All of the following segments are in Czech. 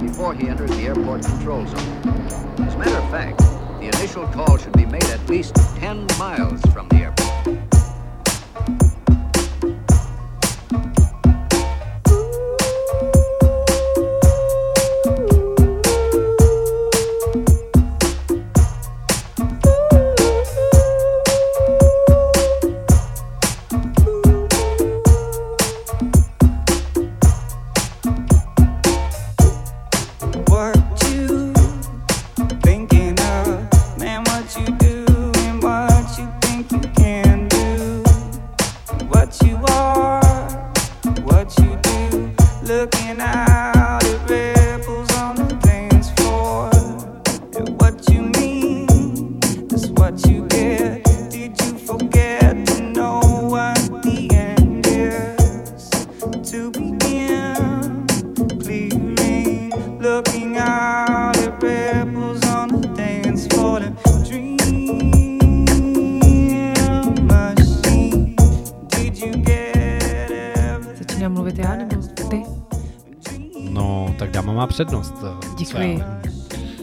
before he enters the airport control zone. As a matter of fact, the initial call should be made at least 10 miles from the airport. Přednost. Děkuji.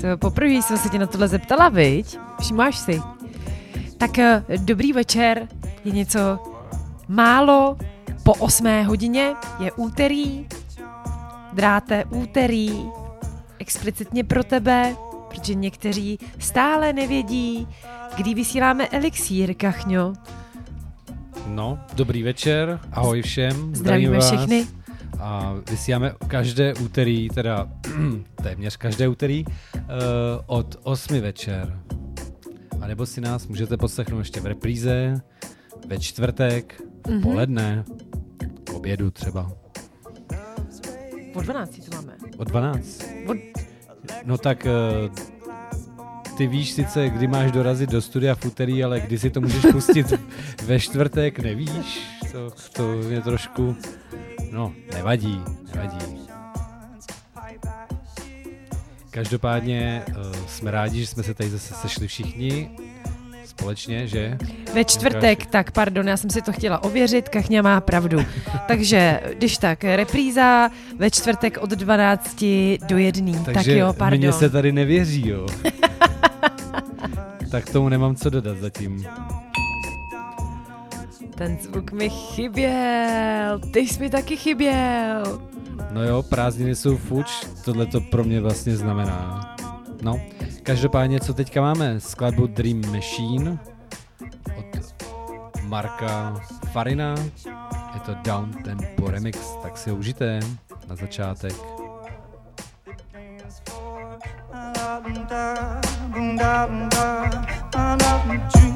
To poprvé jsem se tě na tohle zeptala, viď? Všimáš si. Tak eh, dobrý večer, je něco málo po 8 hodině, je úterý, dráte úterý, explicitně pro tebe, protože někteří stále nevědí, kdy vysíláme elixír, kachňo. No, dobrý večer, ahoj všem. Zdravíme vás. všechny. A vysíláme každé úterý, teda téměř každé úterý, uh, od 8 večer. A nebo si nás můžete poslechnout ještě v repríze, ve čtvrtek, Mhm. mm-hmm. poledne, k obědu třeba. Po 12 to máme. O 12. Od... No tak uh, ty víš sice, kdy máš dorazit do studia v úterý, ale kdy si to můžeš pustit ve čtvrtek, nevíš? To, to je trošku... No, nevadí, nevadí. Každopádně uh, jsme rádi, že jsme se tady zase sešli všichni společně, že? Ve čtvrtek, tak pardon, já jsem si to chtěla ověřit, Kachňa má pravdu. Takže, když tak, repríza ve čtvrtek od 12 do 1. Takže tak jo, pardon. mně se tady nevěří, jo. tak tomu nemám co dodat zatím. Ten zvuk mi chyběl, ty jsi mi taky chyběl. No jo, prázdniny jsou fuč, tohle to pro mě vlastně znamená. No, každopádně, co teďka máme? Skladbu Dream Machine od Marka Farina. Je to Down Tempo Remix, tak si ho užijte na začátek. Dream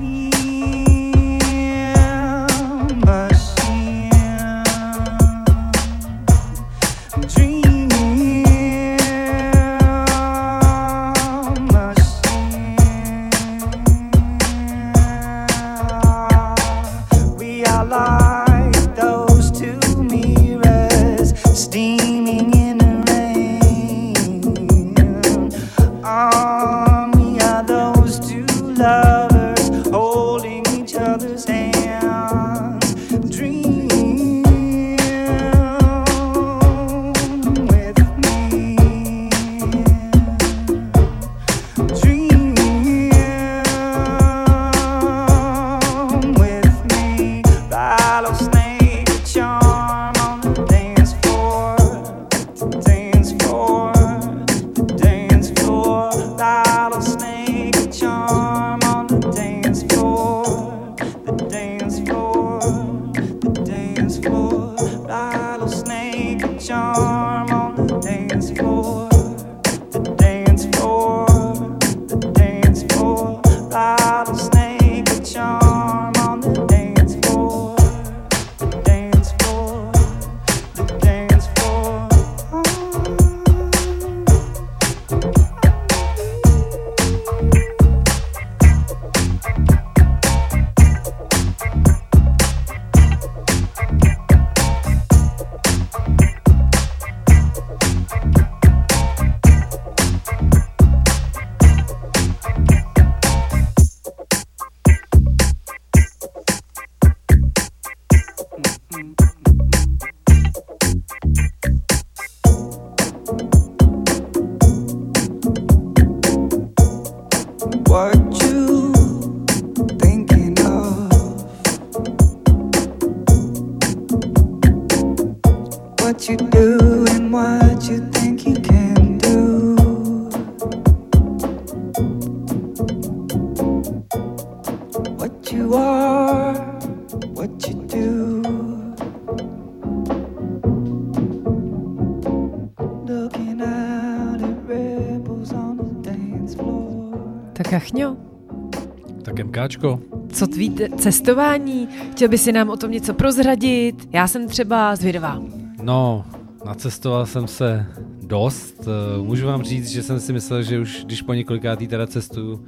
Tak MKčko. co tvý t- cestování? Chtěl by si nám o tom něco prozradit? Já jsem třeba zvědavá. No, nacestoval jsem se dost. Eh, Můžu vám říct, že jsem si myslel, že už když po několikátý teda cestuju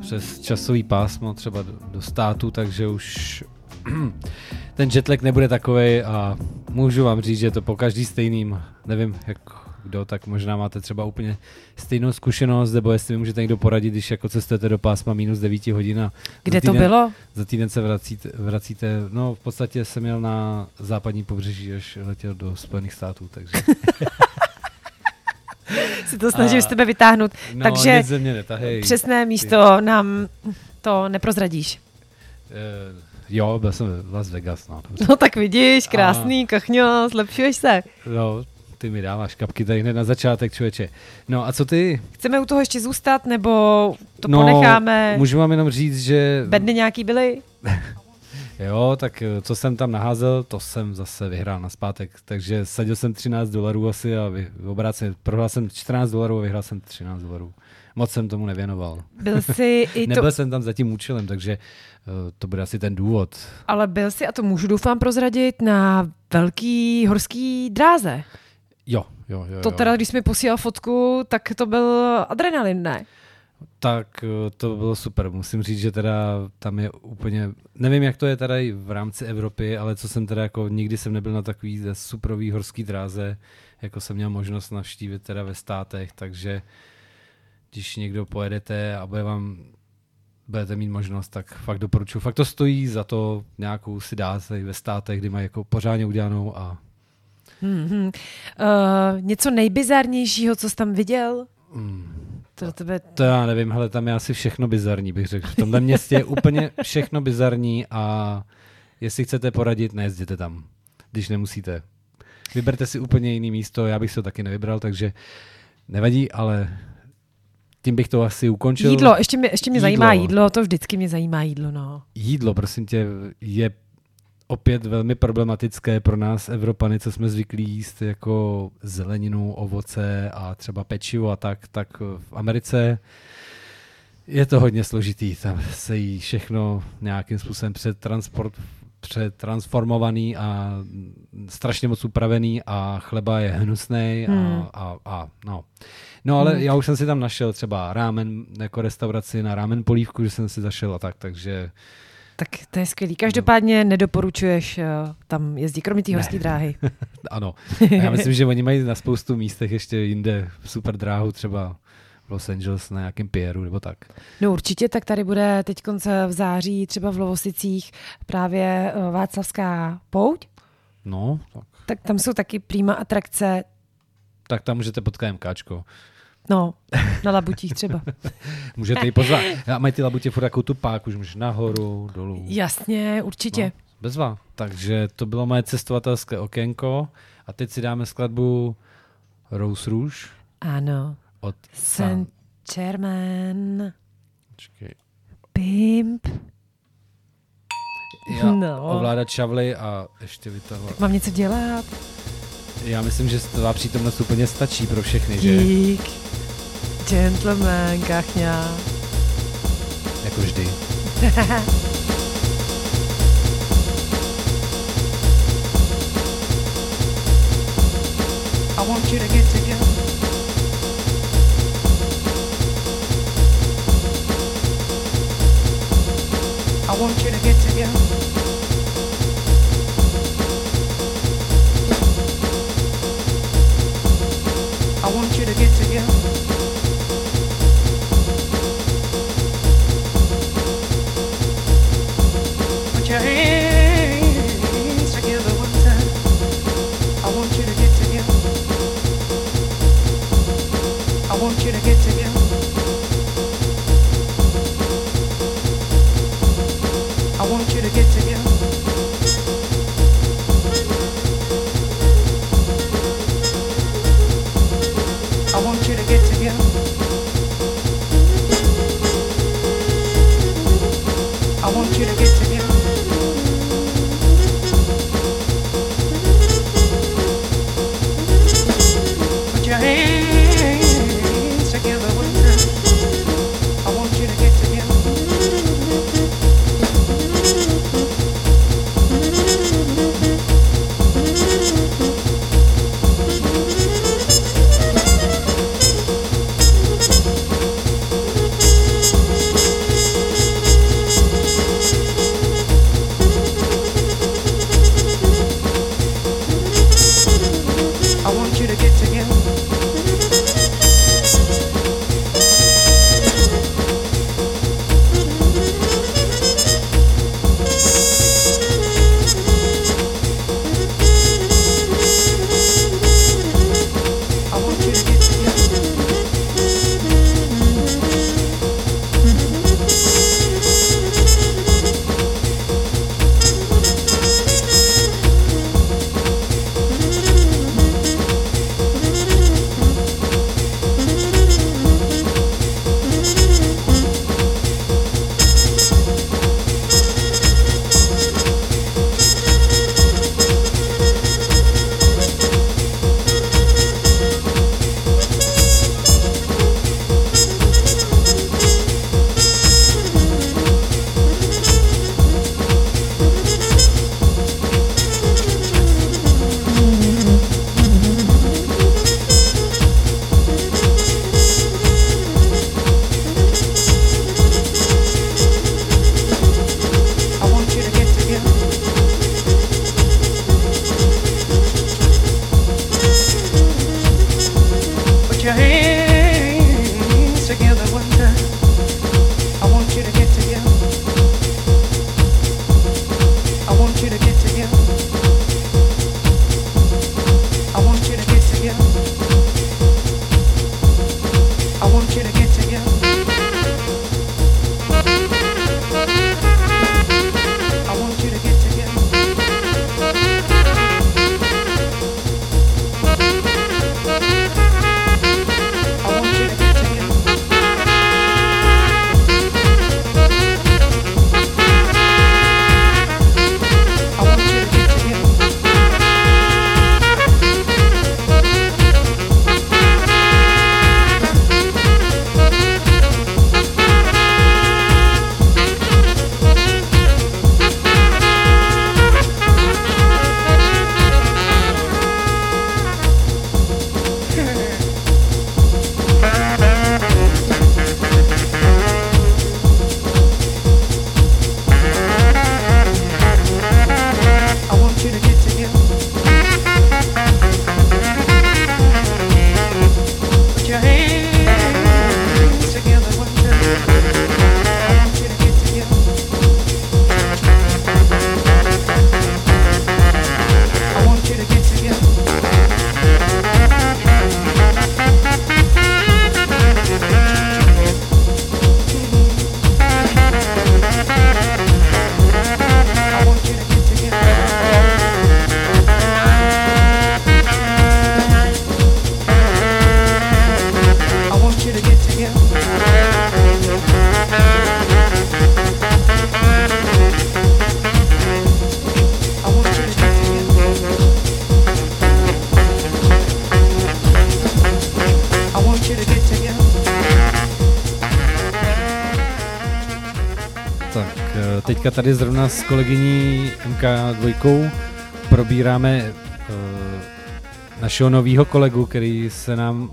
přes časový pásmo třeba do, do státu, takže už ten jetlag nebude takový a můžu vám říct, že je to po každý stejným, nevím jak kdo, tak možná máte třeba úplně stejnou zkušenost, nebo jestli mi můžete někdo poradit, když jako cestujete do pásma minus 9 hodin a Kde za to týden, bylo? za týden se vracíte, vracíte, no v podstatě jsem měl na západní pobřeží, až letěl do Spojených států, takže Si to snažím A- z tebe vytáhnout. no, Takže netahej. Přesné místo nám to neprozradíš. Eh, jo, byl jsem v Las Vegas, no, dobře. No tak vidíš, krásný, kachňo, zlepšuješ se. no, ty mi dáváš kapky tady hned na začátek, člověče. No a co ty? Chceme u toho ještě zůstat, nebo to no, ponecháme? Můžu vám jenom říct, že Bedny nějaký byly? jo, tak eh, co jsem tam naházel, to jsem zase vyhrál na zpátek. Takže sadil jsem 13 dolarů asi a vy, obráceně, prohrál jsem 14 dolarů a vyhrál jsem 13 dolarů. Moc jsem tomu nevěnoval. Byl jsi i to, Nebyl jsem tam za tím účelem, takže uh, to bude asi ten důvod. ale byl jsi, a to můžu doufám prozradit, na velký horský dráze. Jo, jo, jo. To teda, když jsi mi posílal fotku, tak to byl adrenalin, ne? Tak eh, to bylo super. Musím říct, že teda tam je úplně, nevím jak to je teda i v rámci Evropy, ale co jsem teda jako, nikdy jsem nebyl na takový ze superový horský dráze, jako jsem měl možnost navštívit teda ve státech, takže když někdo pojedete a bude vám budete mít možnost, tak fakt doporučuji. Fakt to stojí za to nějakou si dát ve státech, kdy mají jako pořádně udělanou a Hmm, uh, něco nejbizarnějšího, co jsi tam viděl? mm, To tebe... To já nevím, hele, tam je asi všechno bizarní, bych řekl. V tomhle městě je úplně všechno bizarní a jestli chcete poradit, nejezděte tam, když nemusíte. Vyberte si úplně jiný místo, já bych to taky nevybral, takže nevadí, ale tím bych to asi ukončil. Jídlo, ještě mě, ještě mě Jídlo. zajímá jídlo, to vždycky mě zajímá jídlo, no. Jídlo, prosím tě, je opět velmi problematické pro nás, Evropany, co jsme zvyklí jíst jako zeleninu, ovoce a třeba pečivo a tak, tak v Americe je to hodně složitý. Tam se jí všechno nějakým způsobem přetransport, přetransformovaný a strašně moc upravený a chleba je hnusný a, Hmm. a, a no. No ale Hmm. já už jsem si tam našel třeba rámen jako restauraci na rámen polívku, že jsem si zašel a tak, takže Tak to je skvělý. Každopádně nedoporučuješ uh, tam jezdit, kromě té horské dráhy. Ano. A já myslím, že oni mají na spoustu místech ještě jinde super dráhu, třeba v Los Angeles na nějakém Pieru nebo tak. No určitě, tak tady bude teď konce v září třeba v Lovosicích právě uh, Václavská pouť. No, tak, Tak tam jsou taky prýma atrakce, tak tam můžete potkat MKčko. No, na labutích třeba. Můžete ji pozvat. A mají ty labutě furt takovou tu páku, už můžeš nahoru, dolů. Jasně, určitě. No, bezva. Takže to bylo moje cestovatelské okénko. A teď si dáme skladbu Rose Rouge Ano. od Saint Germain, Počkej. Pimp. Já No. ovládat šavly a ještě vytahovat. Mám něco dělat? Já myslím, že tvá přítomnost úplně stačí pro všechny, že? Dík. Gentleman, kachňa. Jako vždy. I want you to get together. I want you to get together. Tady zrovna s kolegyní MK2 probíráme uh, našeho nového kolegu, který se nám uh,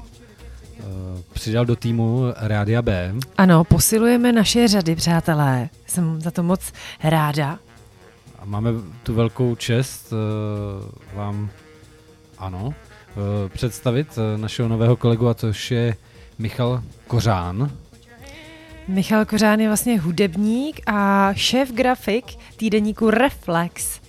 přidal do týmu Rádia B. Ano, posilujeme naše řady, přátelé. Jsem za to moc ráda. A máme tu velkou čest uh, vám, ano, uh, představit uh, našeho nového kolegu, a což je Michal Kořán. Michal Kořán je vlastně hudebník a šéf grafik týdeníku Reflex.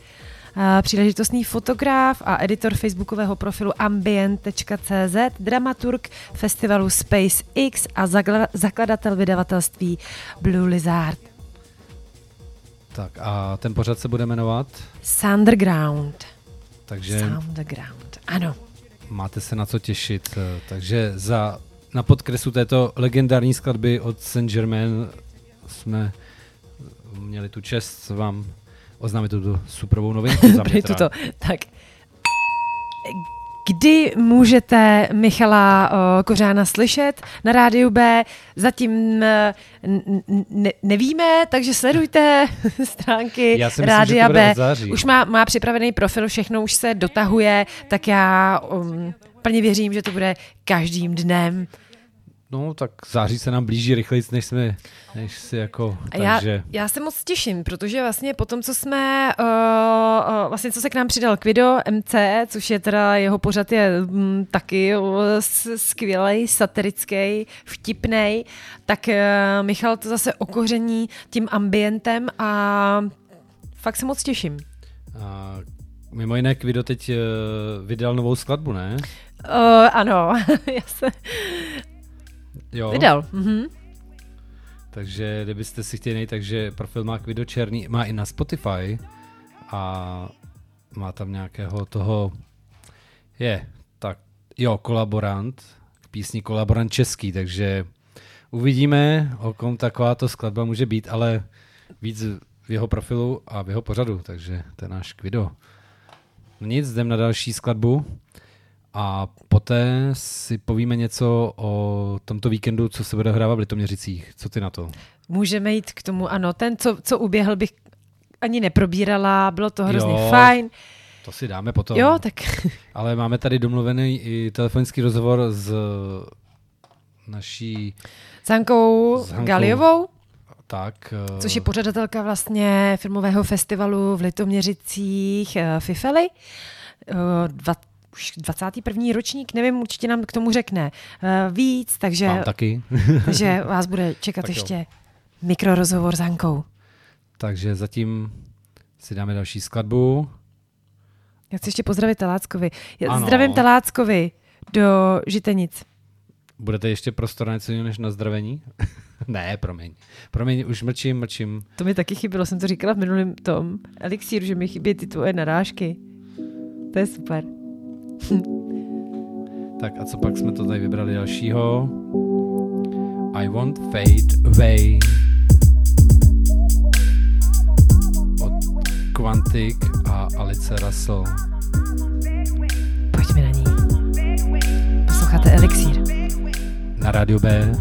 A Příležitostný fotograf a editor facebookového profilu ambient.cz, dramaturg festivalu Space X a zakla- zakladatel vydavatelství Blue Lizard. Tak a ten pořad se bude jmenovat, Sunderground. takže Soundground. Ano. máte se na co těšit. Takže za, na podkresu této legendární skladby od Saint Germain jsme měli tu čest vám oznámit tuto superovou novinku. tuto. Tak. Kdy můžete Michala uh, Kořána slyšet na rádiu B? Zatím eh, ne- nevíme, takže sledujte stránky Já si myslím, Rádia B. Už má, má připravený profil, všechno už se dotahuje, tak já um, plně věřím, že to bude každým dnem. No, tak září se nám blíží rychleji, než jsme, než si jako, A já, takže... já se moc těším, protože vlastně po tom, co jsme, uh, uh, vlastně co se k nám přidal Kvido MC, což je teda jeho pořad je mm, taky uh, skvělý, satirický, vtipný, tak uh, Michal to zase okoření tím ambientem a fakt se moc těším. A mimo jiné Kvido teď uh, vydal novou skladbu, ne? Uh, ano, já se Jo. vydal. Mhm. Takže kdybyste si chtěli najít, takže profil má Kvido Černý, má i na Spotify a má tam nějakého toho, je, tak jo, kolaborant, k písni kolaborant český, takže uvidíme, o kom takováto skladba může být, ale víc v jeho profilu a v jeho pořadu, takže to je náš Kvido. No nic, jdem na další skladbu a poté si povíme něco o tomto víkendu, co se bude hrávat v Litoměřicích. Co ty na to? Můžeme jít k tomu, ano, ten, co, co uběhl, bych ani neprobírala, bylo to hrozně Jo. fajn. To si dáme potom. Jo, tak Ale máme tady domluvený i telefonický rozhovor s naší, s Hankou S Hankou. Galiovou, tak... eh, což je pořadatelka vlastně filmového festivalu v Litoměřicích eh, Fifely. Eh, už 21. ročník, nevím, určitě nám k tomu řekne uh, víc, takže, Mám taky. takže vás bude čekat Tak jo. ještě mikrorozhovor s Hankou. Takže zatím si dáme další skladbu. Já chci ještě pozdravit Teláckovi. Já Ano. Zdravím Teláckovi do Žitenic. Budete ještě prostor na něco jiného než na zdravení? ne, promiň. Promiň, už mlčím, mlčím. To mi taky chybělo, jsem to říkala v minulém tom elixíru, že mi chybí ty tvoje narážky. To je super. Tak a co pak jsme to tady vybrali dalšího? I won't fade away. Od Quantic a Alice Russell. Pojďme na ní. Posloucháte elixír. Na rádiu B.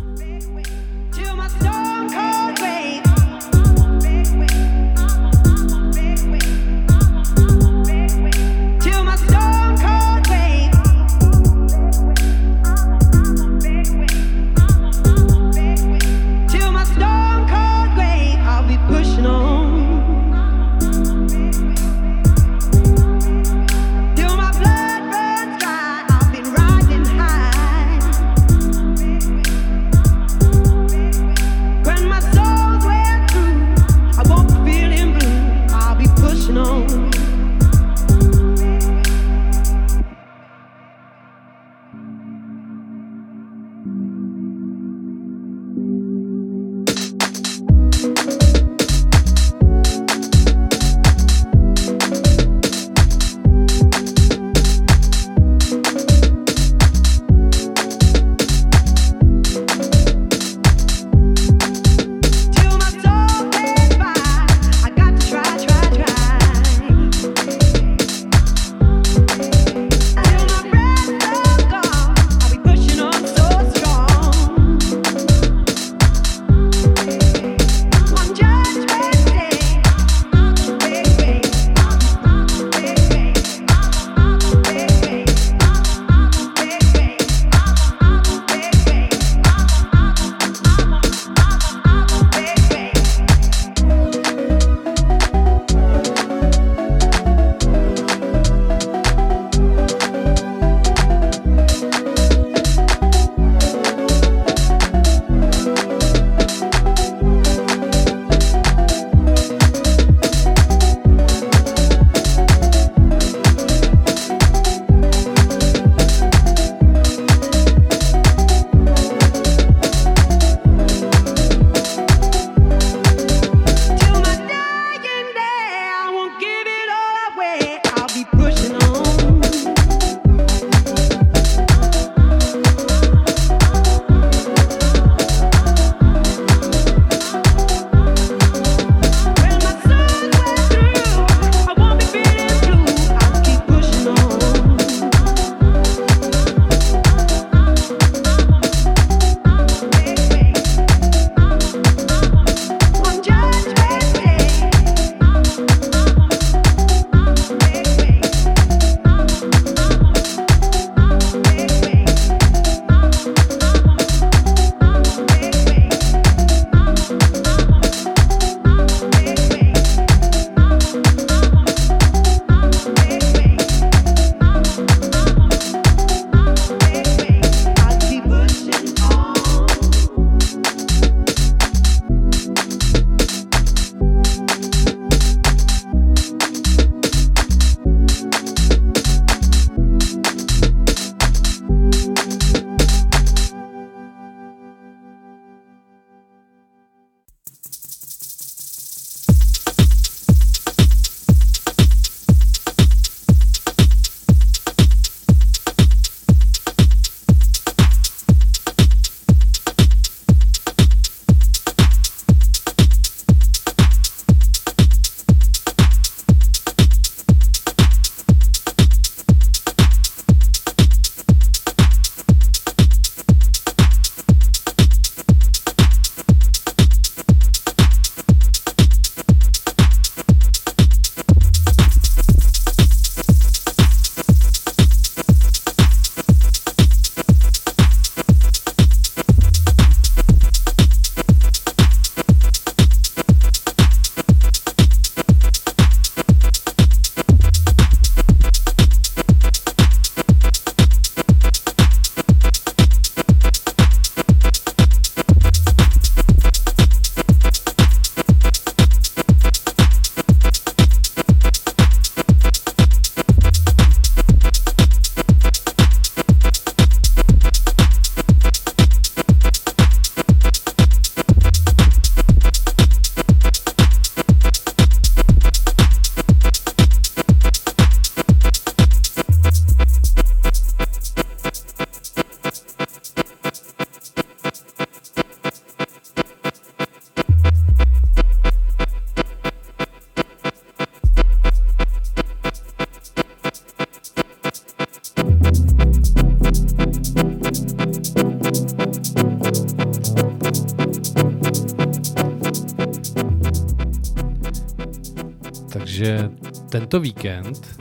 víkend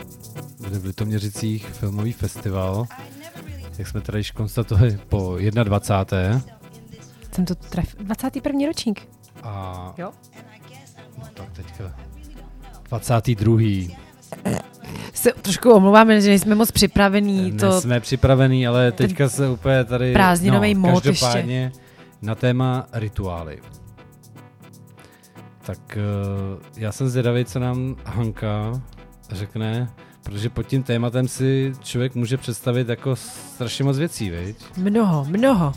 bude v Litoměřicích filmový festival, jak jsme tady již konstatovali po 21. Jsem to tref... 21. ročník. A Jo? no, tak teďka 22. Se trošku omlouváme, že nejsme moc připravení. To... jsme připravený, ale teďka se úplně tady... Prázdninový no, mód každopádně na téma rituály. Tak uh, já jsem zvědavý, co nám Hanka řekne, protože pod tím tématem si člověk může představit jako strašně moc věcí, viď? Mnoho, mnoho.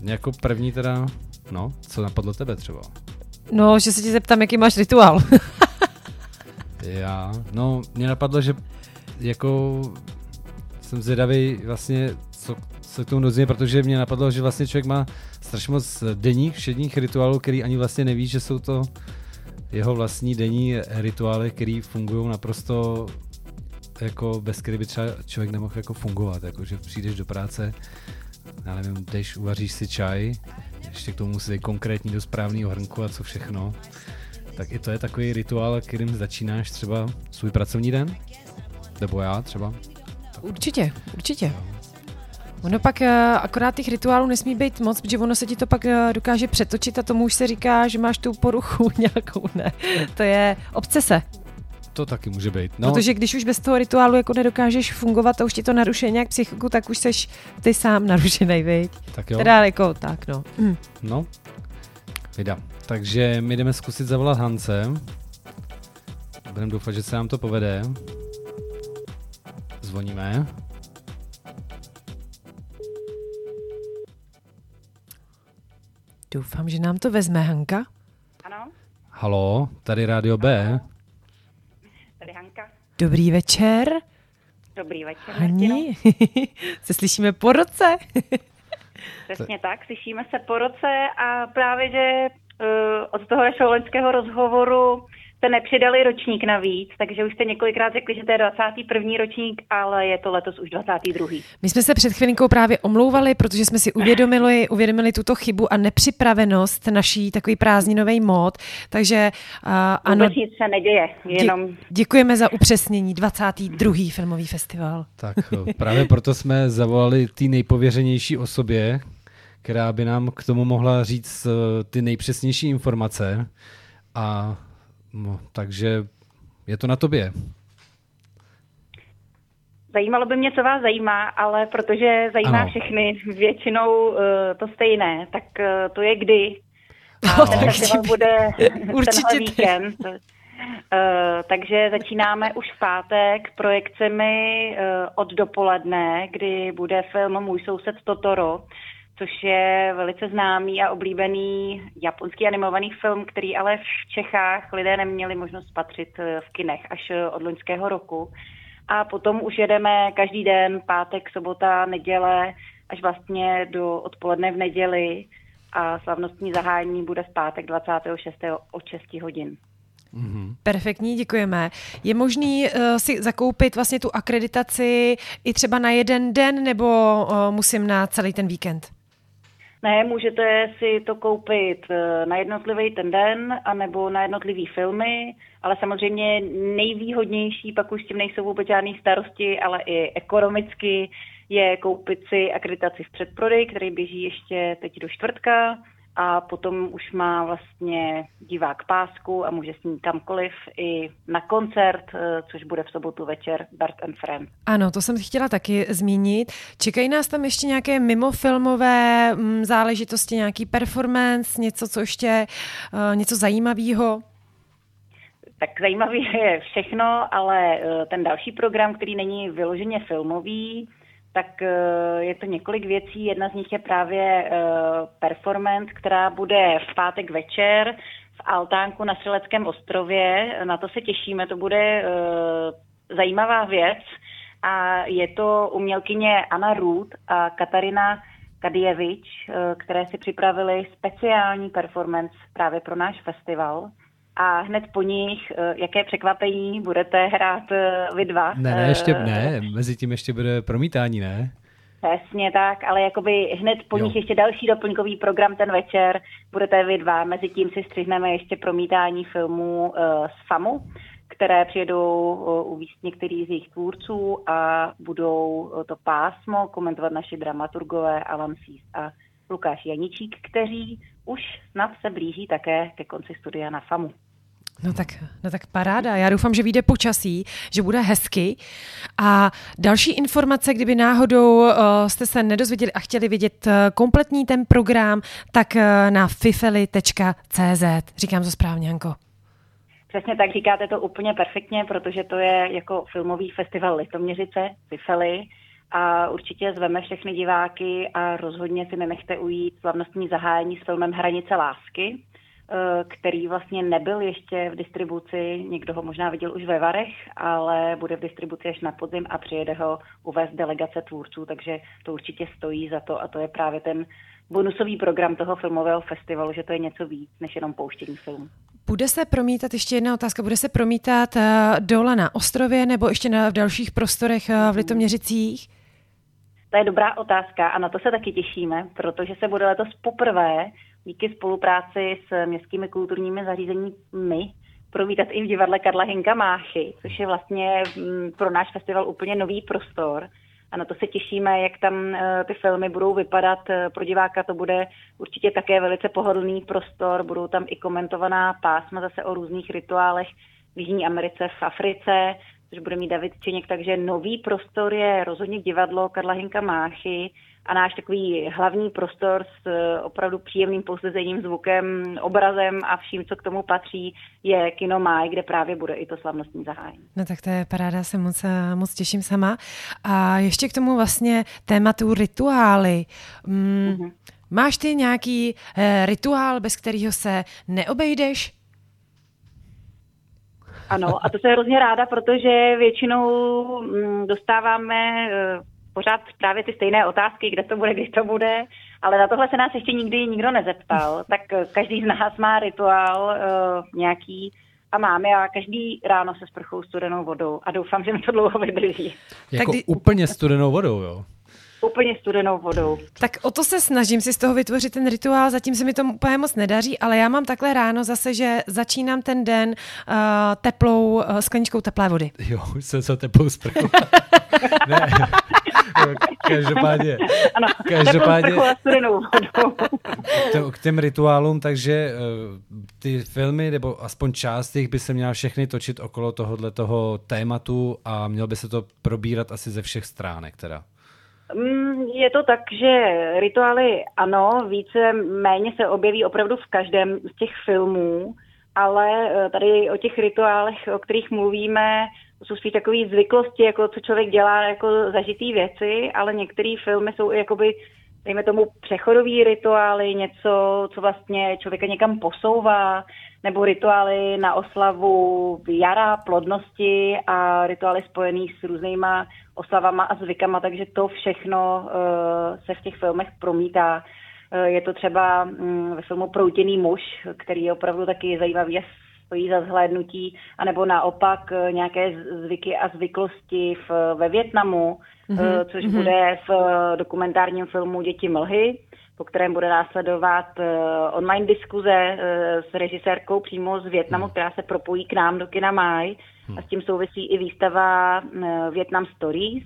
Jako první teda, no, co napadlo tebe třeba? No, že se ti zeptám, jaký máš rituál. Já, no, mě napadlo, že jako jsem zvědavý vlastně, co se k tomu dozvím, protože mě napadlo, že vlastně člověk má strašně moc denních, všedních rituálů, který ani vlastně neví, že jsou to jeho vlastní denní rituály, které fungují naprosto jako bez kterých by třeba člověk nemohl jako fungovat, jako že přijdeš do práce, já nevím, jdeš, uvaříš si čaj, ještě k tomu musí být konkrétní do správného hrnku a co všechno, tak i to je takový rituál, kterým začínáš třeba svůj pracovní den, nebo já třeba. Určitě, určitě. Ono pak uh, akorát těch rituálů nesmí být moc, protože ono se ti to pak uh, dokáže přetočit a tomu už se říká, že máš tu poruchu nějakou, ne. To je obsese. To taky může být. No. Protože když už bez toho rituálu jako nedokážeš fungovat a už ti to narušuje nějak psychiku, tak už seš ty sám narušený, viď? tak jo. Teda jako tak, no. Mm. No, vida. Takže my jdeme zkusit zavolat Hance. Budeme doufat, že se nám to povede. Zvoníme. Doufám, že nám to vezme Hanka. Ano, Halo, tady Rádio B. tady Hanka. Dobrý večer, Dobrý večer. Hani. se slyšíme po roce. Přesně tak, slyšíme se po roce a právě, že uh, od toho našeho loňského rozhovoru jste nepřidali ročník navíc, takže už jste několikrát řekli, že to je 21. ročník, ale je to letos už 22. My jsme se před chvilinkou právě omlouvali, protože jsme si uvědomili, uvědomili tuto chybu a nepřipravenost naší takový prázdninový mód. Takže uh, ano, Vůbec nic se neděje, jenom dě- děkujeme za upřesnění. 22. filmový festival. Tak eh, právě proto jsme zavolali ty nejpověřenější osobě, která by nám k tomu mohla říct eh, ty nejpřesnější informace. A no, takže je to na tobě. zajímalo by mě, co vás zajímá, ale protože zajímá Ano. všechny většinou uh, to stejné, tak uh, to je kdy. No, ten tak festival ti- bude Určitě tenhle víkend. Uh, takže začínáme už v pátek projekcemi uh, od dopoledne, kdy bude film Můj soused Totoro, což je velice známý a oblíbený japonský animovaný film, který ale v Čechách lidé neměli možnost spatřit eh, v kinech až eh, od loňského roku. A potom už jedeme každý den, pátek, sobota, neděle, až vlastně do odpoledne v neděli a slavnostní zahájení bude v pátek 26. od 6 hodin. Perfektní, děkujeme. Je možný uh, si zakoupit vlastně tu akreditaci i třeba na jeden den, nebo uh, musím na celý ten víkend? Ne, můžete si to koupit eh, na jednotlivý ten den, anebo na jednotlivý filmy, ale samozřejmě nejvýhodnější, pak už s tím nejsou vůbec žádný starosti, ale i ekonomicky je koupit si akreditaci v předprodej, který běží ještě teď do čtvrtka a potom už má vlastně divák pásku a může s ní kamkoliv i na koncert, eh, což bude v sobotu večer Bert and Friends. Ano, to jsem chtěla taky zmínit. Čekají nás tam ještě nějaké mimofilmové mm, záležitosti, nějaký performance, něco, co ještě, uh, něco zajímavého? Tak zajímavý je všechno, ale eh, ten další program, který není vyloženě filmový, tak eh, je to několik věcí. Jedna z nich je právě eh, performance, která bude v pátek večer v Altánku na Střeleckém ostrově. Na to se těšíme, to bude eh, zajímavá věc. A je to umělkyně Anna Ruth a Katarina Kadievič, které si připravili speciální performance právě pro náš festival. A hned po nich, eh, jaké překvapení budete hrát eh, vy dva. Ne, ne, ještě Eh, ne, mezi tím ještě bude promítání, ne? Přesně tak, ale jakoby hned po Jo. nich ještě další doplňkový program ten večer budete vy dva. Mezi tím si střihneme ještě promítání filmů uh, z FAMu, které přijedou uvíct některý z jejich tvůrců a budou to pásmo komentovat naši dramaturgové Alan Sís a Lukáš Janičík, kteří už snad se blíží také ke konci studia na FAMu. No tak, no tak paráda. Já doufám, že vyjde počasí, že bude hezky. A další informace, kdyby náhodou uh, jste se nedozvěděli a chtěli vidět uh, kompletní ten program, tak uh, na fifeli.cz. Říkám to správně, Janko. Přesně tak říkáte to úplně perfektně, protože to je jako filmový festival Litoměřice, Fifely. A určitě zveme všechny diváky a rozhodně si nenechte ujít slavnostní zahájení s filmem Hranice lásky, který vlastně nebyl ještě v distribuci, někdo ho možná viděl už ve Varech, ale bude v distribuci až na podzim a přijede ho uvést delegace tvůrců, takže to určitě stojí za to a to je právě ten bonusový program toho filmového festivalu, že to je něco víc než jenom pouštění filmu. Bude se promítat, ještě jedna otázka, bude se promítat eh, dole na ostrově nebo ještě na, v dalších prostorech eh, v Litoměřicích? To je dobrá otázka a na to se taky těšíme, protože se bude letos poprvé díky spolupráci s městskými kulturními zařízeními provítat i v divadle Karla Hinka Máchy, což je vlastně mm, pro náš festival úplně nový prostor. A na to se těšíme, jak tam eh, ty filmy budou vypadat. Eh, pro diváka to bude určitě také velice pohodlný prostor. Budou tam i komentovaná pásma zase o různých rituálech v Jižní Americe, v Africe, což bude mít David Čeněk. Takže nový prostor je rozhodně divadlo Karla Hinka Máchy a náš takový hlavní prostor s eh, opravdu příjemným poslezením, zvukem, obrazem a vším, co k tomu patří, je Kino Máj, kde právě bude i to slavnostní zahájení. No tak to je paráda, se moc, eh, moc těším sama. A ještě k tomu vlastně tématu rituály. Mm, mm-hmm. Máš ty nějaký eh, rituál, bez kterého se neobejdeš? Ano, a to jsem hrozně ráda, protože většinou mm, dostáváme eh, pořád právě ty stejné otázky, kde to bude, kdy to bude, ale na tohle se nás ještě nikdy nikdo nezeptal, tak eh, každý z nás má rituál uh, nějaký a máme a každý ráno se sprchou studenou vodou a doufám, že mi to dlouho vydrží. Jako tak úplně studenou vodou, jo? úplně studenou vodou. Tak o to se snažím si z toho vytvořit ten rituál, zatím se mi to úplně moc nedaří, ale já mám takhle ráno zase, že začínám ten den uh, teplou, uh, skleničkou teplé vody. Jo, se co teplou sprchou. ne, každopádně. Ano, každopádně k těm rituálům, takže uh, ty filmy, nebo aspoň část jich by se měla všechny točit okolo tohohle toho tématu a mělo by se to probírat asi ze všech stránek teda. Mm, je to tak, že rituály ano, více méně se objeví opravdu v každém z těch filmů, ale eh, tady o těch rituálech, o kterých mluvíme, jsou spíš takové zvyklosti, jako co člověk dělá jako zažitý věci, ale některé filmy jsou jakoby, dejme tomu, přechodový rituály, něco, co vlastně člověka někam posouvá, nebo rituály na oslavu jara, plodnosti a rituály spojený s různýma oslavama a zvykama, takže to všechno uh, se v těch filmech promítá. Uh, je to třeba um, ve filmu Proutěný muž, který je opravdu taky zajímavý a stojí za zhlédnutí, anebo naopak uh, nějaké zvyky a zvyklosti v, ve Větnamu, mm-hmm. uh, což mm-hmm. bude v dokumentárním filmu Děti mlhy, po kterém bude následovat online diskuze s režisérkou přímo z Větnamu, která se propojí k nám do Kina Maj. A s tím souvisí i výstava Vietnam Stories,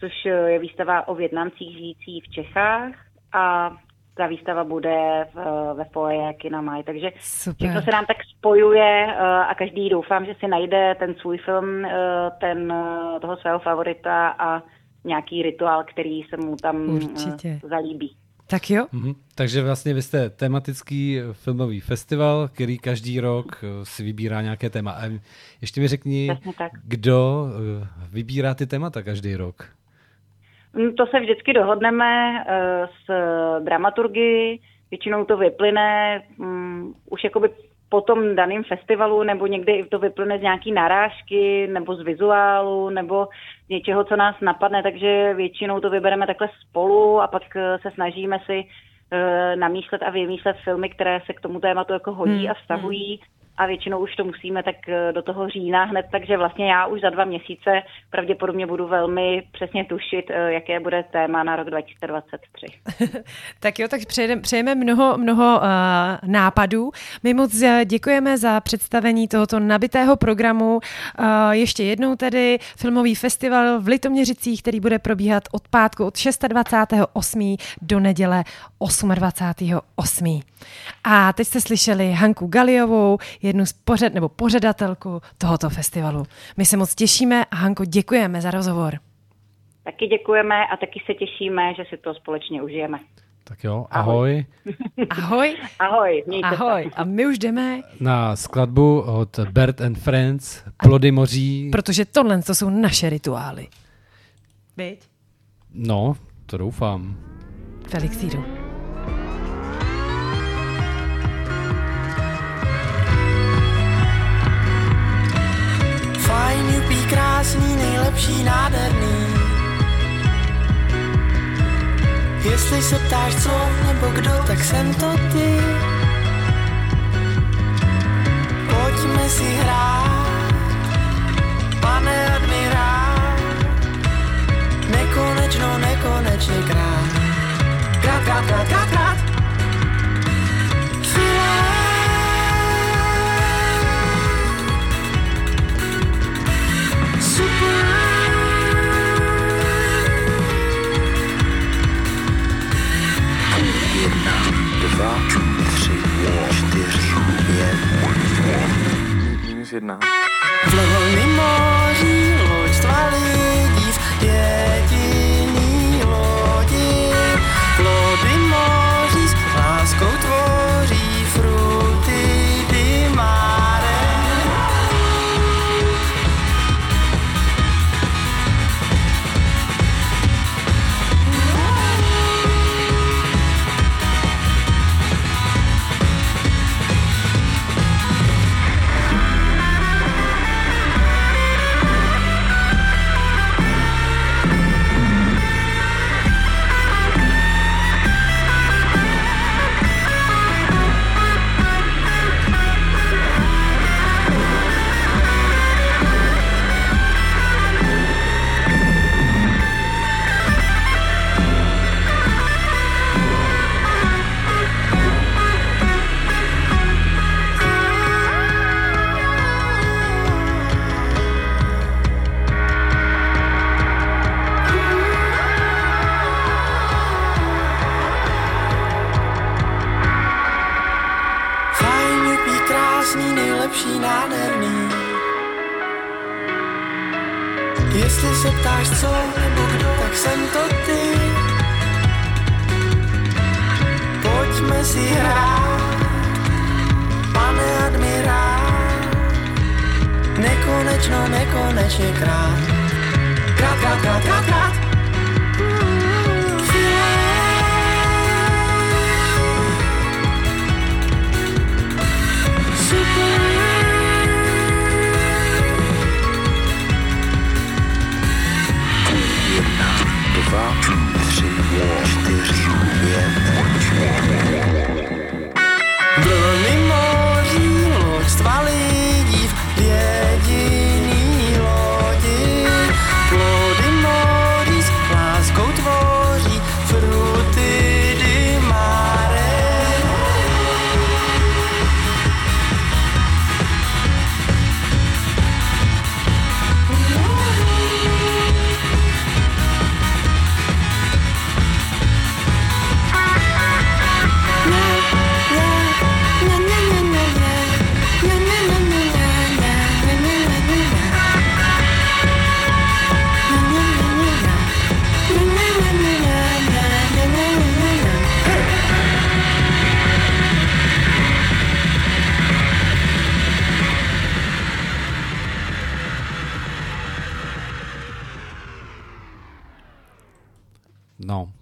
což je výstava o Větnamcích žijících v Čechách a ta výstava bude v, ve foje Kina Maj. Takže Super. všechno se nám tak spojuje uh, a každý doufám, že si najde ten svůj film, uh, ten, uh, toho svého favorita a nějaký rituál, který se mu tam Určitě. zalíbí. Tak jo. Mm-hmm. Takže vlastně vy jste tematický filmový festival, který každý rok eh, si vybírá nějaké téma. A ještě mi řekni, kdo eh, vybírá ty témata každý rok? Mm, to se vždycky dohodneme eh, s dramaturgy, většinou to vyplyne um, už jakoby po tom daném festivalu, nebo někdy to vyplyne z nějaký narážky, nebo z vizuálu, nebo něčeho, co nás napadne, takže většinou to vybereme takhle spolu a pak eh, se snažíme si uh, namýšlet a vymýšlet filmy, které se k tomu tématu jako hodí hmm. a vztahují. A většinou už to musíme tak eh, do toho října hned, takže vlastně já už za dva měsíce pravděpodobně budu velmi přesně tušit, eh, jaké bude téma na rok 2023. tak jo, tak přejeme, přejeme mnoho, mnoho uh, nápadů. My moc děkujeme za představení tohoto nabitého programu. Uh, ještě jednou tedy filmový festival v Litoměřicích, který bude probíhat od pátku od 26.8. do neděle 28.8. A teď jste slyšeli Hanku Galiovou, jednu z pořad, nebo pořadatelku tohoto festivalu. My se moc těšíme a Hanko, děkujeme za rozhovor. Taky děkujeme a taky se těšíme, že si to společně užijeme. Tak jo, ahoj. Ahoj. Ahoj. Ahoj. Se. A my už jdeme na skladbu od Bert and Friends, Plody moří. Protože tohle to jsou naše rituály. Byť? No, to doufám. Felixíru. Krásný, nejlepší, nádherný. Jestli se ptáš co nebo kdo, tak jsem to ty. Pojďme si hrát, pane admirál. Nekonečno, nekonečně krát. Krát, krát, krát, krát, krát. Minus jedna. V levoni moří loďstva lidí jediný lodi. Plody moří s láskou tvoří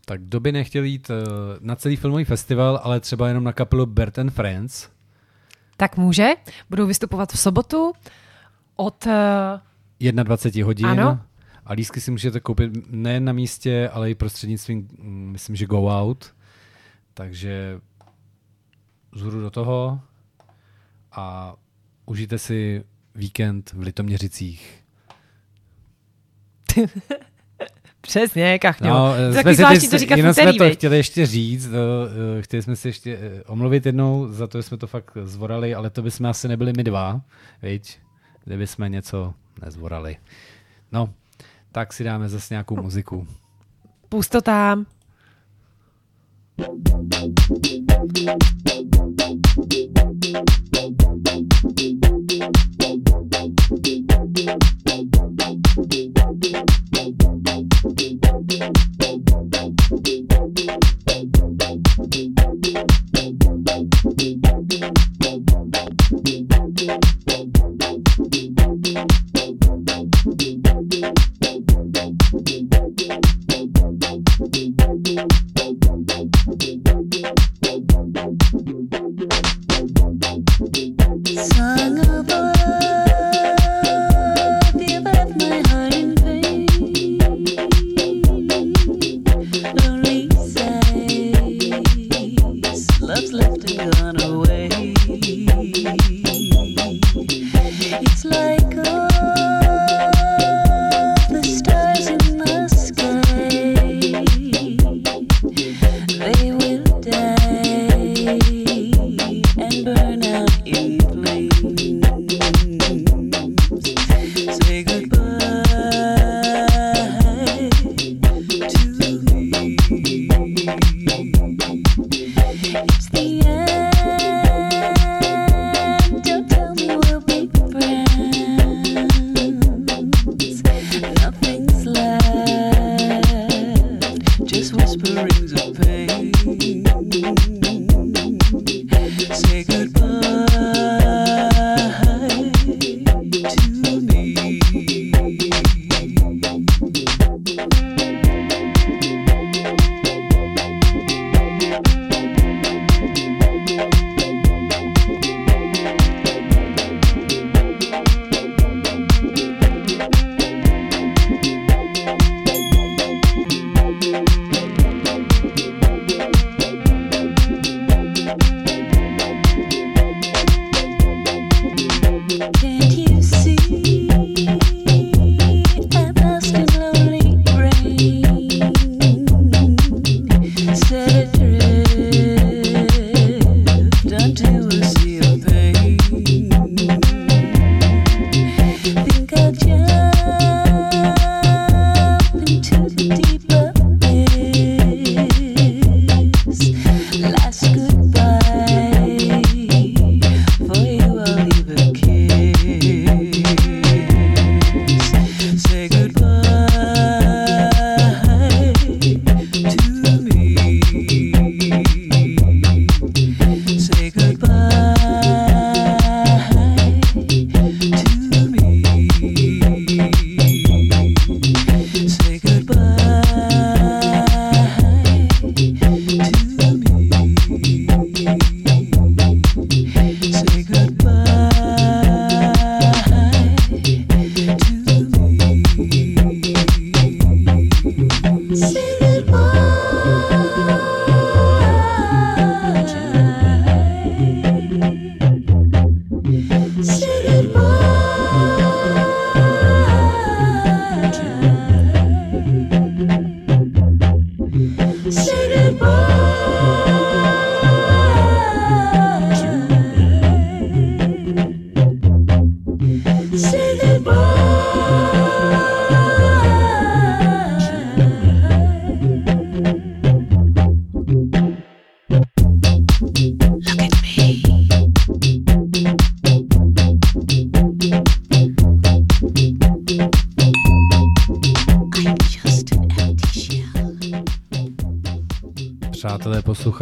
tak kdo by nechtěl jít uh, na celý filmový festival, ale třeba jenom na kapelu Bert and Friends, Tak může. Budou vystupovat v sobotu od... Uh, 21 hodin. Ano. A lístky si můžete koupit nejen na místě, ale i prostřednictvím, mm, myslím, že Go Out. Takže zhůru do toho. A užijte si víkend v Litoměřicích. Přesně, kachňo. No, to jsme taky zvláštní to říkat jenom jsme to chtěli ještě říct, no, eh, chtěli jsme si ještě eh, omluvit jednou za to, že jsme to fakt zvorali, ale to bychom asi nebyli my dva, viď? Kdyby jsme něco nezvorali. No, tak si dáme zase nějakou muziku. Pust to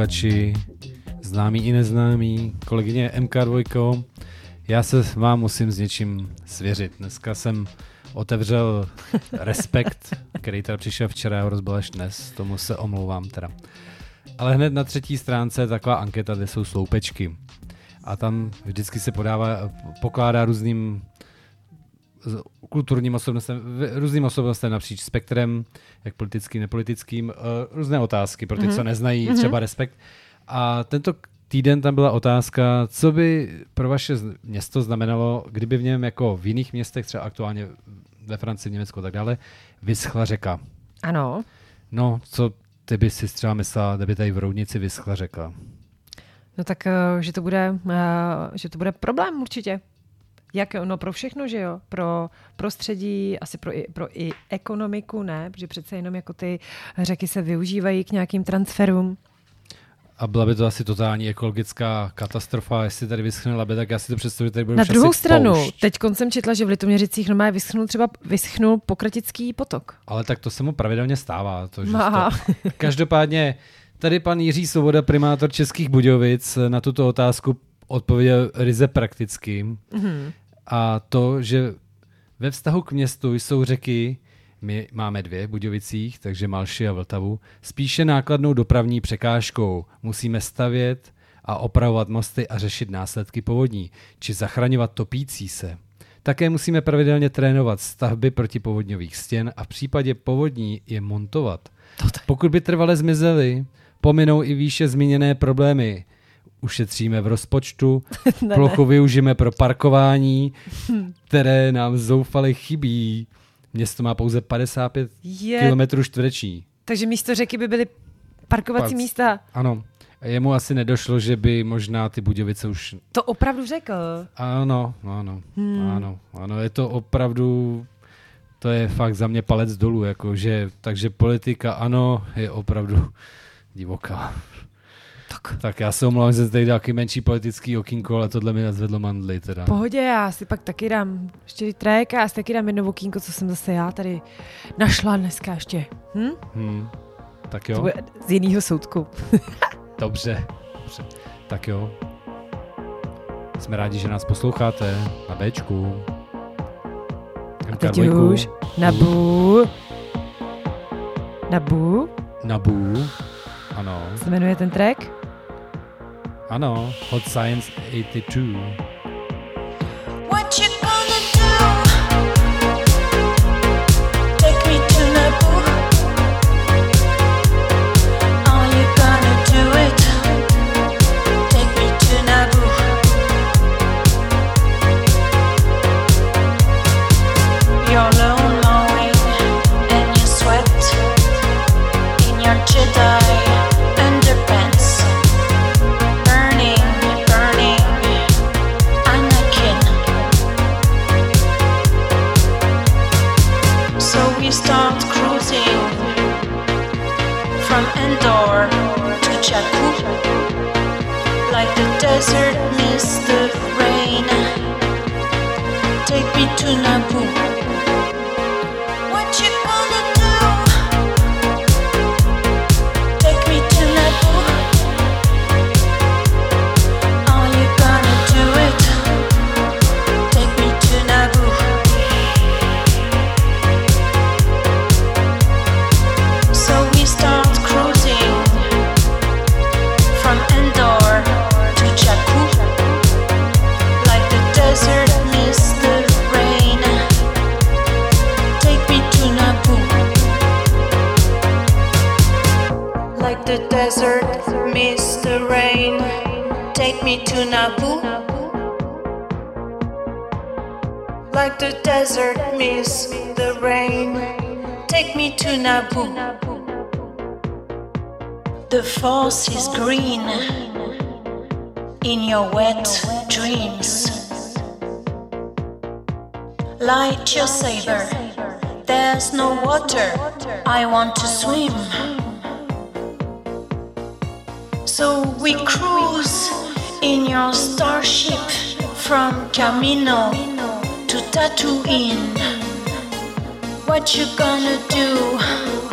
posluchači, známí i neznámí, kolegyně MK2, já se vám musím s něčím svěřit. Dneska jsem otevřel Respekt, který teda přišel včera a rozbil až dnes, tomu se omlouvám teda. Ale hned na třetí stránce je taková anketa, kde jsou sloupečky. A tam vždycky se podává, pokládá různým kulturním osobnostem, různým osobnostem napříč spektrem, jak politickým, nepolitickým, uh, různé otázky pro ty, mm-hmm. co neznají, mm-hmm. třeba respekt. A tento týden tam byla otázka, co by pro vaše město znamenalo, kdyby v něm jako v jiných městech, třeba aktuálně ve Francii, Německu a tak dále, vyschla řeka. Ano. No, co ty by si třeba myslela, kdyby tady v Roudnici vyschla řeka? No tak, eh, že to bude, eh, že to bude problém určitě. Jak, no pro všechno, že jo? Pro prostředí, asi pro i, pro i ekonomiku, ne? Protože přece jenom jako ty řeky se využívají k nějakým transferům. A byla by to asi totální ekologická katastrofa, jestli tady vyschne labe, tak já si to představuji, že tady bude Na druhou stranu, poušť. teď jsem četla, že v Litoměřicích normálně vyschnul třeba vyschnul pokratický potok. Ale tak to se mu pravidelně stává. To, že to... Každopádně, tady pan Jiří Svoboda, primátor Českých Budějovic, na tuto otázku odpověděl ryze prakticky. Mhm. A to, že ve vztahu k městu jsou řeky, my máme dvě v Budějovicích, takže Malši a Vltavu, spíše nákladnou dopravní překážkou. Musíme stavět a opravovat mosty a řešit následky povodní, či zachraňovat topící se. Také musíme pravidelně trénovat stavby protipovodňových stěn a v případě povodní je montovat. Pokud by trvale zmizely, pominou i výše zmíněné problémy. Ušetříme v rozpočtu, Ne, plochu využijeme pro parkování, které nám zoufale chybí. Město má pouze 55 Je, kilometrů čtvereční. takže místo řeky by byly parkovací Pac. místa. Ano. A Jemu asi nedošlo, že by možná ty Budějovice už... To opravdu řekl. Ano, ano, Hmm. ano, ano, je to opravdu... To je fakt za mě palec dolů, jakože, takže politika, ano, je opravdu divoká. Tak. Tak já se omlouvám, že tady taky menší politický okýnko, ale tohle mi nazvedlo mandly teda. Pohodě, já si pak taky dám ještě trek a já si taky dám jedno okýnko, co jsem zase já tady našla dneska ještě. Hm? Hmm. Tak To jo, bude z jiného soudku. dobře. dobře. Tak jo. Jsme rádi, že nás posloucháte na Bčku. A teď už na bu. Na bu Na Bu. Ano, se jmenuje ten track. Ano. Hot Science 82. Like the desert miss the rain. Take me to Naboo. The force is green in your wet dreams. Light your saber. There's no water. I want to swim. So we cruise in your starship from Camino to in. What you gonna do?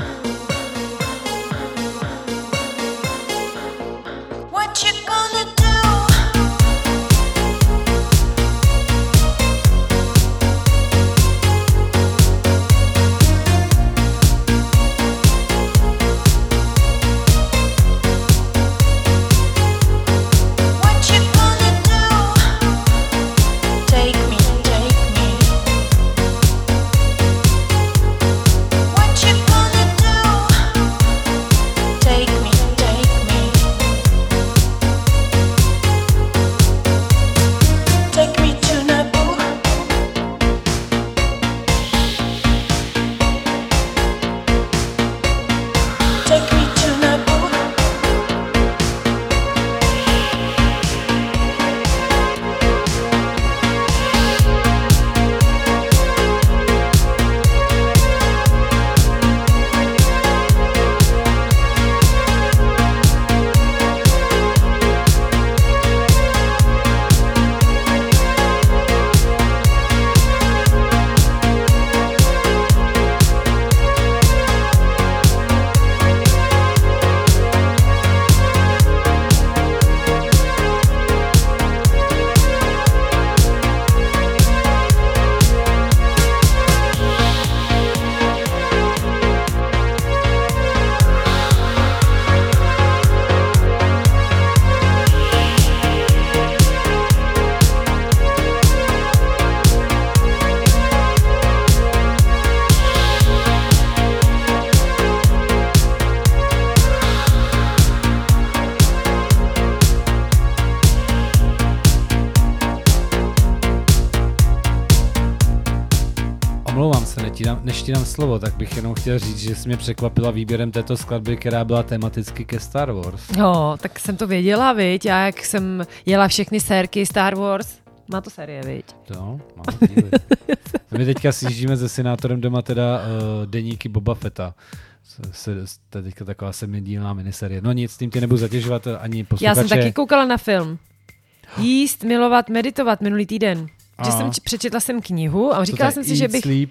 Ti dám, slovo, tak bych jenom chtěl říct, že jsi mě překvapila výběrem této skladby, která byla tematicky ke Star Wars. No, tak jsem to věděla, viď? Já jak jsem jela všechny sérky Star Wars, má to série, viď? To, mám díly. My teďka sjíždíme se senátorem doma teda uh, deníky Boba Fetta. Se, se, to je teďka taková sedmidílná miniserie. No nic, tím tě nebudu zatěžovat ani posluchače. Já jsem taky koukala na film. Jíst, milovat, meditovat minulý týden. Že A. jsem č- přečetla jsem knihu a říkala To jsem si, že bych Sleep,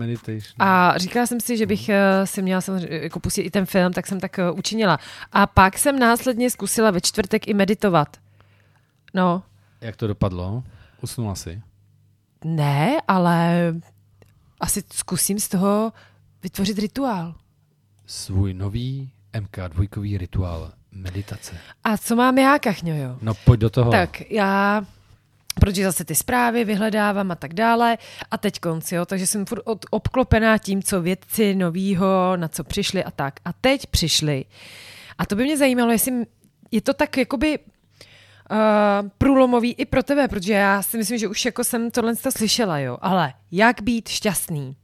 meditation. a říkala jsem si, že bych eh, si měla samozřejmě jako pustit i ten film, tak jsem tak eh, učinila. A pak jsem následně zkusila ve čtvrtek i meditovat. No, Jak to dopadlo? Usnula si? ne, ale asi zkusím z toho vytvořit rituál. Svůj nový MK2 rituál meditace. A co mám já, Kachňo, No pojď do toho. Tak já, protože zase ty zprávy vyhledávám a tak dále a teď konci, jo, takže jsem furt od, obklopená tím, co vědci novýho, na co přišli a tak. A teď přišli. A to by mě zajímalo, jestli je to tak jakoby uh, průlomový i pro tebe, protože já si myslím, že už jako jsem tohle to slyšela, jo. Ale jak být šťastný?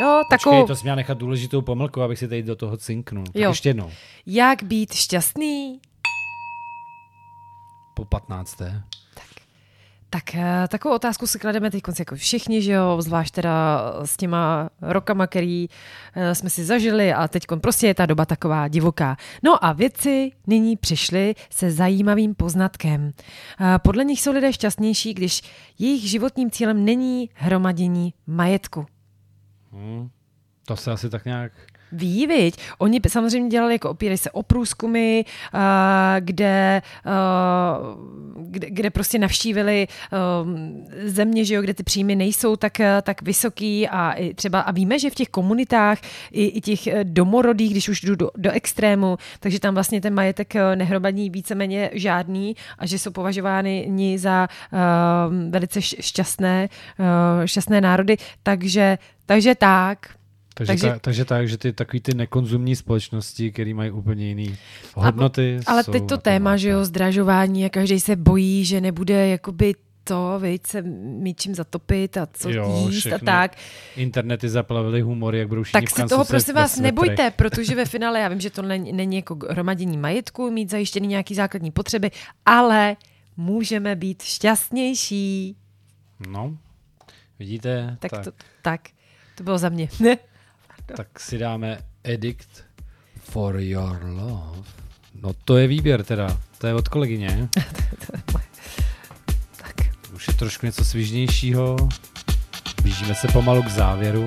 Jo, takovou, Počkej, to jsi měla nechat důležitou pomlku, abych si tady do toho cinknul. Tak Jo. ještě jednou. jak být šťastný? Po 15. Tak eh, takovou otázku si klademe teď jako všichni, že jo, zvlášť teda s těma rokama, který eh, jsme si zažili a teď prostě je ta doba taková divoká. No a vědci nyní přišli se zajímavým poznatkem. Eh, Podle nich jsou lidé šťastnější, když jejich životním cílem není hromadění majetku. Hm. To se asi tak nějak... Ví, viď? Oni samozřejmě dělali, jako opírají se o průzkumy, uh, kde, uh, kde, kde prostě navštívili um, země, že jo, kde ty příjmy nejsou tak, eh, tak vysoký a i třeba a víme, že v těch komunitách i, i těch eh, domorodých, když už jdu do, do extrému, takže tam vlastně ten majetek eh, nehromadní víceméně žádný a že jsou považovány ni za velice šťastné, šťastné národy, takže, takže tak. Takže, Takže- ta, takže tak, že ty takový ty nekonzumní společnosti, které mají úplně jiný hodnoty. Ale jsou teď to téma, že jo, zdražování a každý se bojí, že nebude jakoby to, víc se mít čím zatopit a co Jo, jíst a tak. Internety zaplavily humor, jak budou všichni Tak se toho prosím vás nebojte, protože ve finále já vím, že to není, není jako hromadění majetku, mít zajištěný nějaký základní potřeby, ale můžeme být šťastnější. No, vidíte, Tak, tak, To, tak to bylo za mě. Tak si dáme Edict for your love. No to je výběr teda, to je od kolegyně. tak. Už je trošku něco svižnějšího. Blížíme se pomalu k závěru.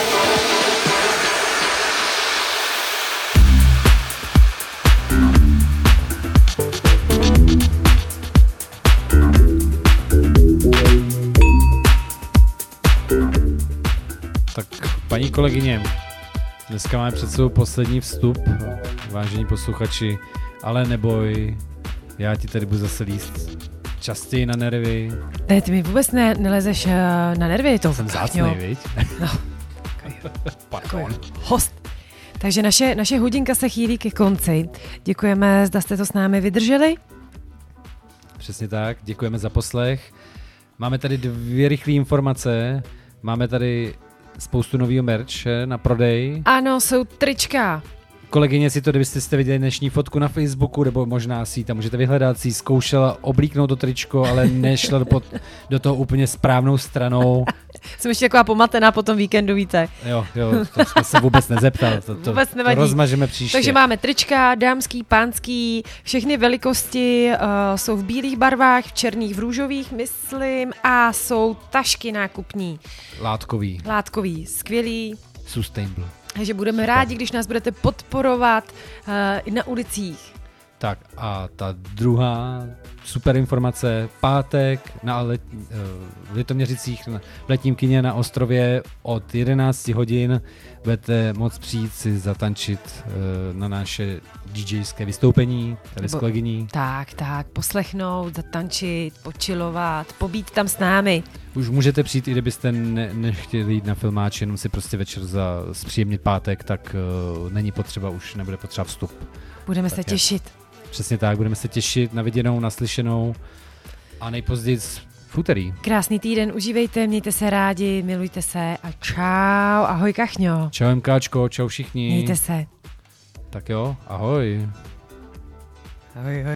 paní kolegyně, dneska máme před sebou poslední vstup, vážení posluchači, ale neboj, já ti tady budu zase líst častěji na nervy, Ne, ty mi vůbec ne, nelezeš eh, na nervy, to jsem zácnej, viď? Pardon. Host. Takže naše, naše hodinka se chýlí ke konci. Děkujeme, zda jste to s námi vydrželi. Přesně tak, děkujeme za poslech. Máme tady dvě rychlé informace, máme tady spoustu nového merch na prodej. Ano, jsou trička. Kolegyně si to, kdybyste jste viděli dnešní fotku na Facebooku, nebo možná si ji tam můžete vyhledat, si ji zkoušela oblíknout do tričko, ale nešla do, pod, do toho úplně správnou stranou. Jsem ještě taková pomatená po tom víkendu, víte. Jo, jo, to jsme se vůbec nezeptal, to, to, Vůbec to nevadí. rozmažeme příště. Takže máme trička, dámský, pánský, všechny velikosti uh, jsou v bílých barvách, v černých, v růžových, myslím, a jsou tašky nákupní, Látkový, látkový, skvělý. sustainable. Takže budeme rádi, když nás budete podporovat uh, i na ulicích. Tak a ta druhá super informace, pátek na let, v Litoměřicích na- v letním kině na ostrově od 11 hodin budete moc přijít si zatančit uh, na naše DJské vystoupení, tady s kolegyní. Tak, tak, poslechnout, zatančit, počilovat, pobít tam s námi. Už můžete přijít, i kdybyste ne, nechtěli jít na filmáč, jenom si prostě večer za zpříjemnit pátek, tak uh, není potřeba, už nebude potřeba vstup. Budeme Tak se těšit. Přesně tak, budeme se těšit na viděnou, naslyšenou a nejpozději v úterý. Krásný týden, užívejte, mějte se rádi, milujte se a čau, ahoj kachňo. Čau MKčko, čau všichni. Mějte se. Tak jo, ahoj. Ahoj, ahoj.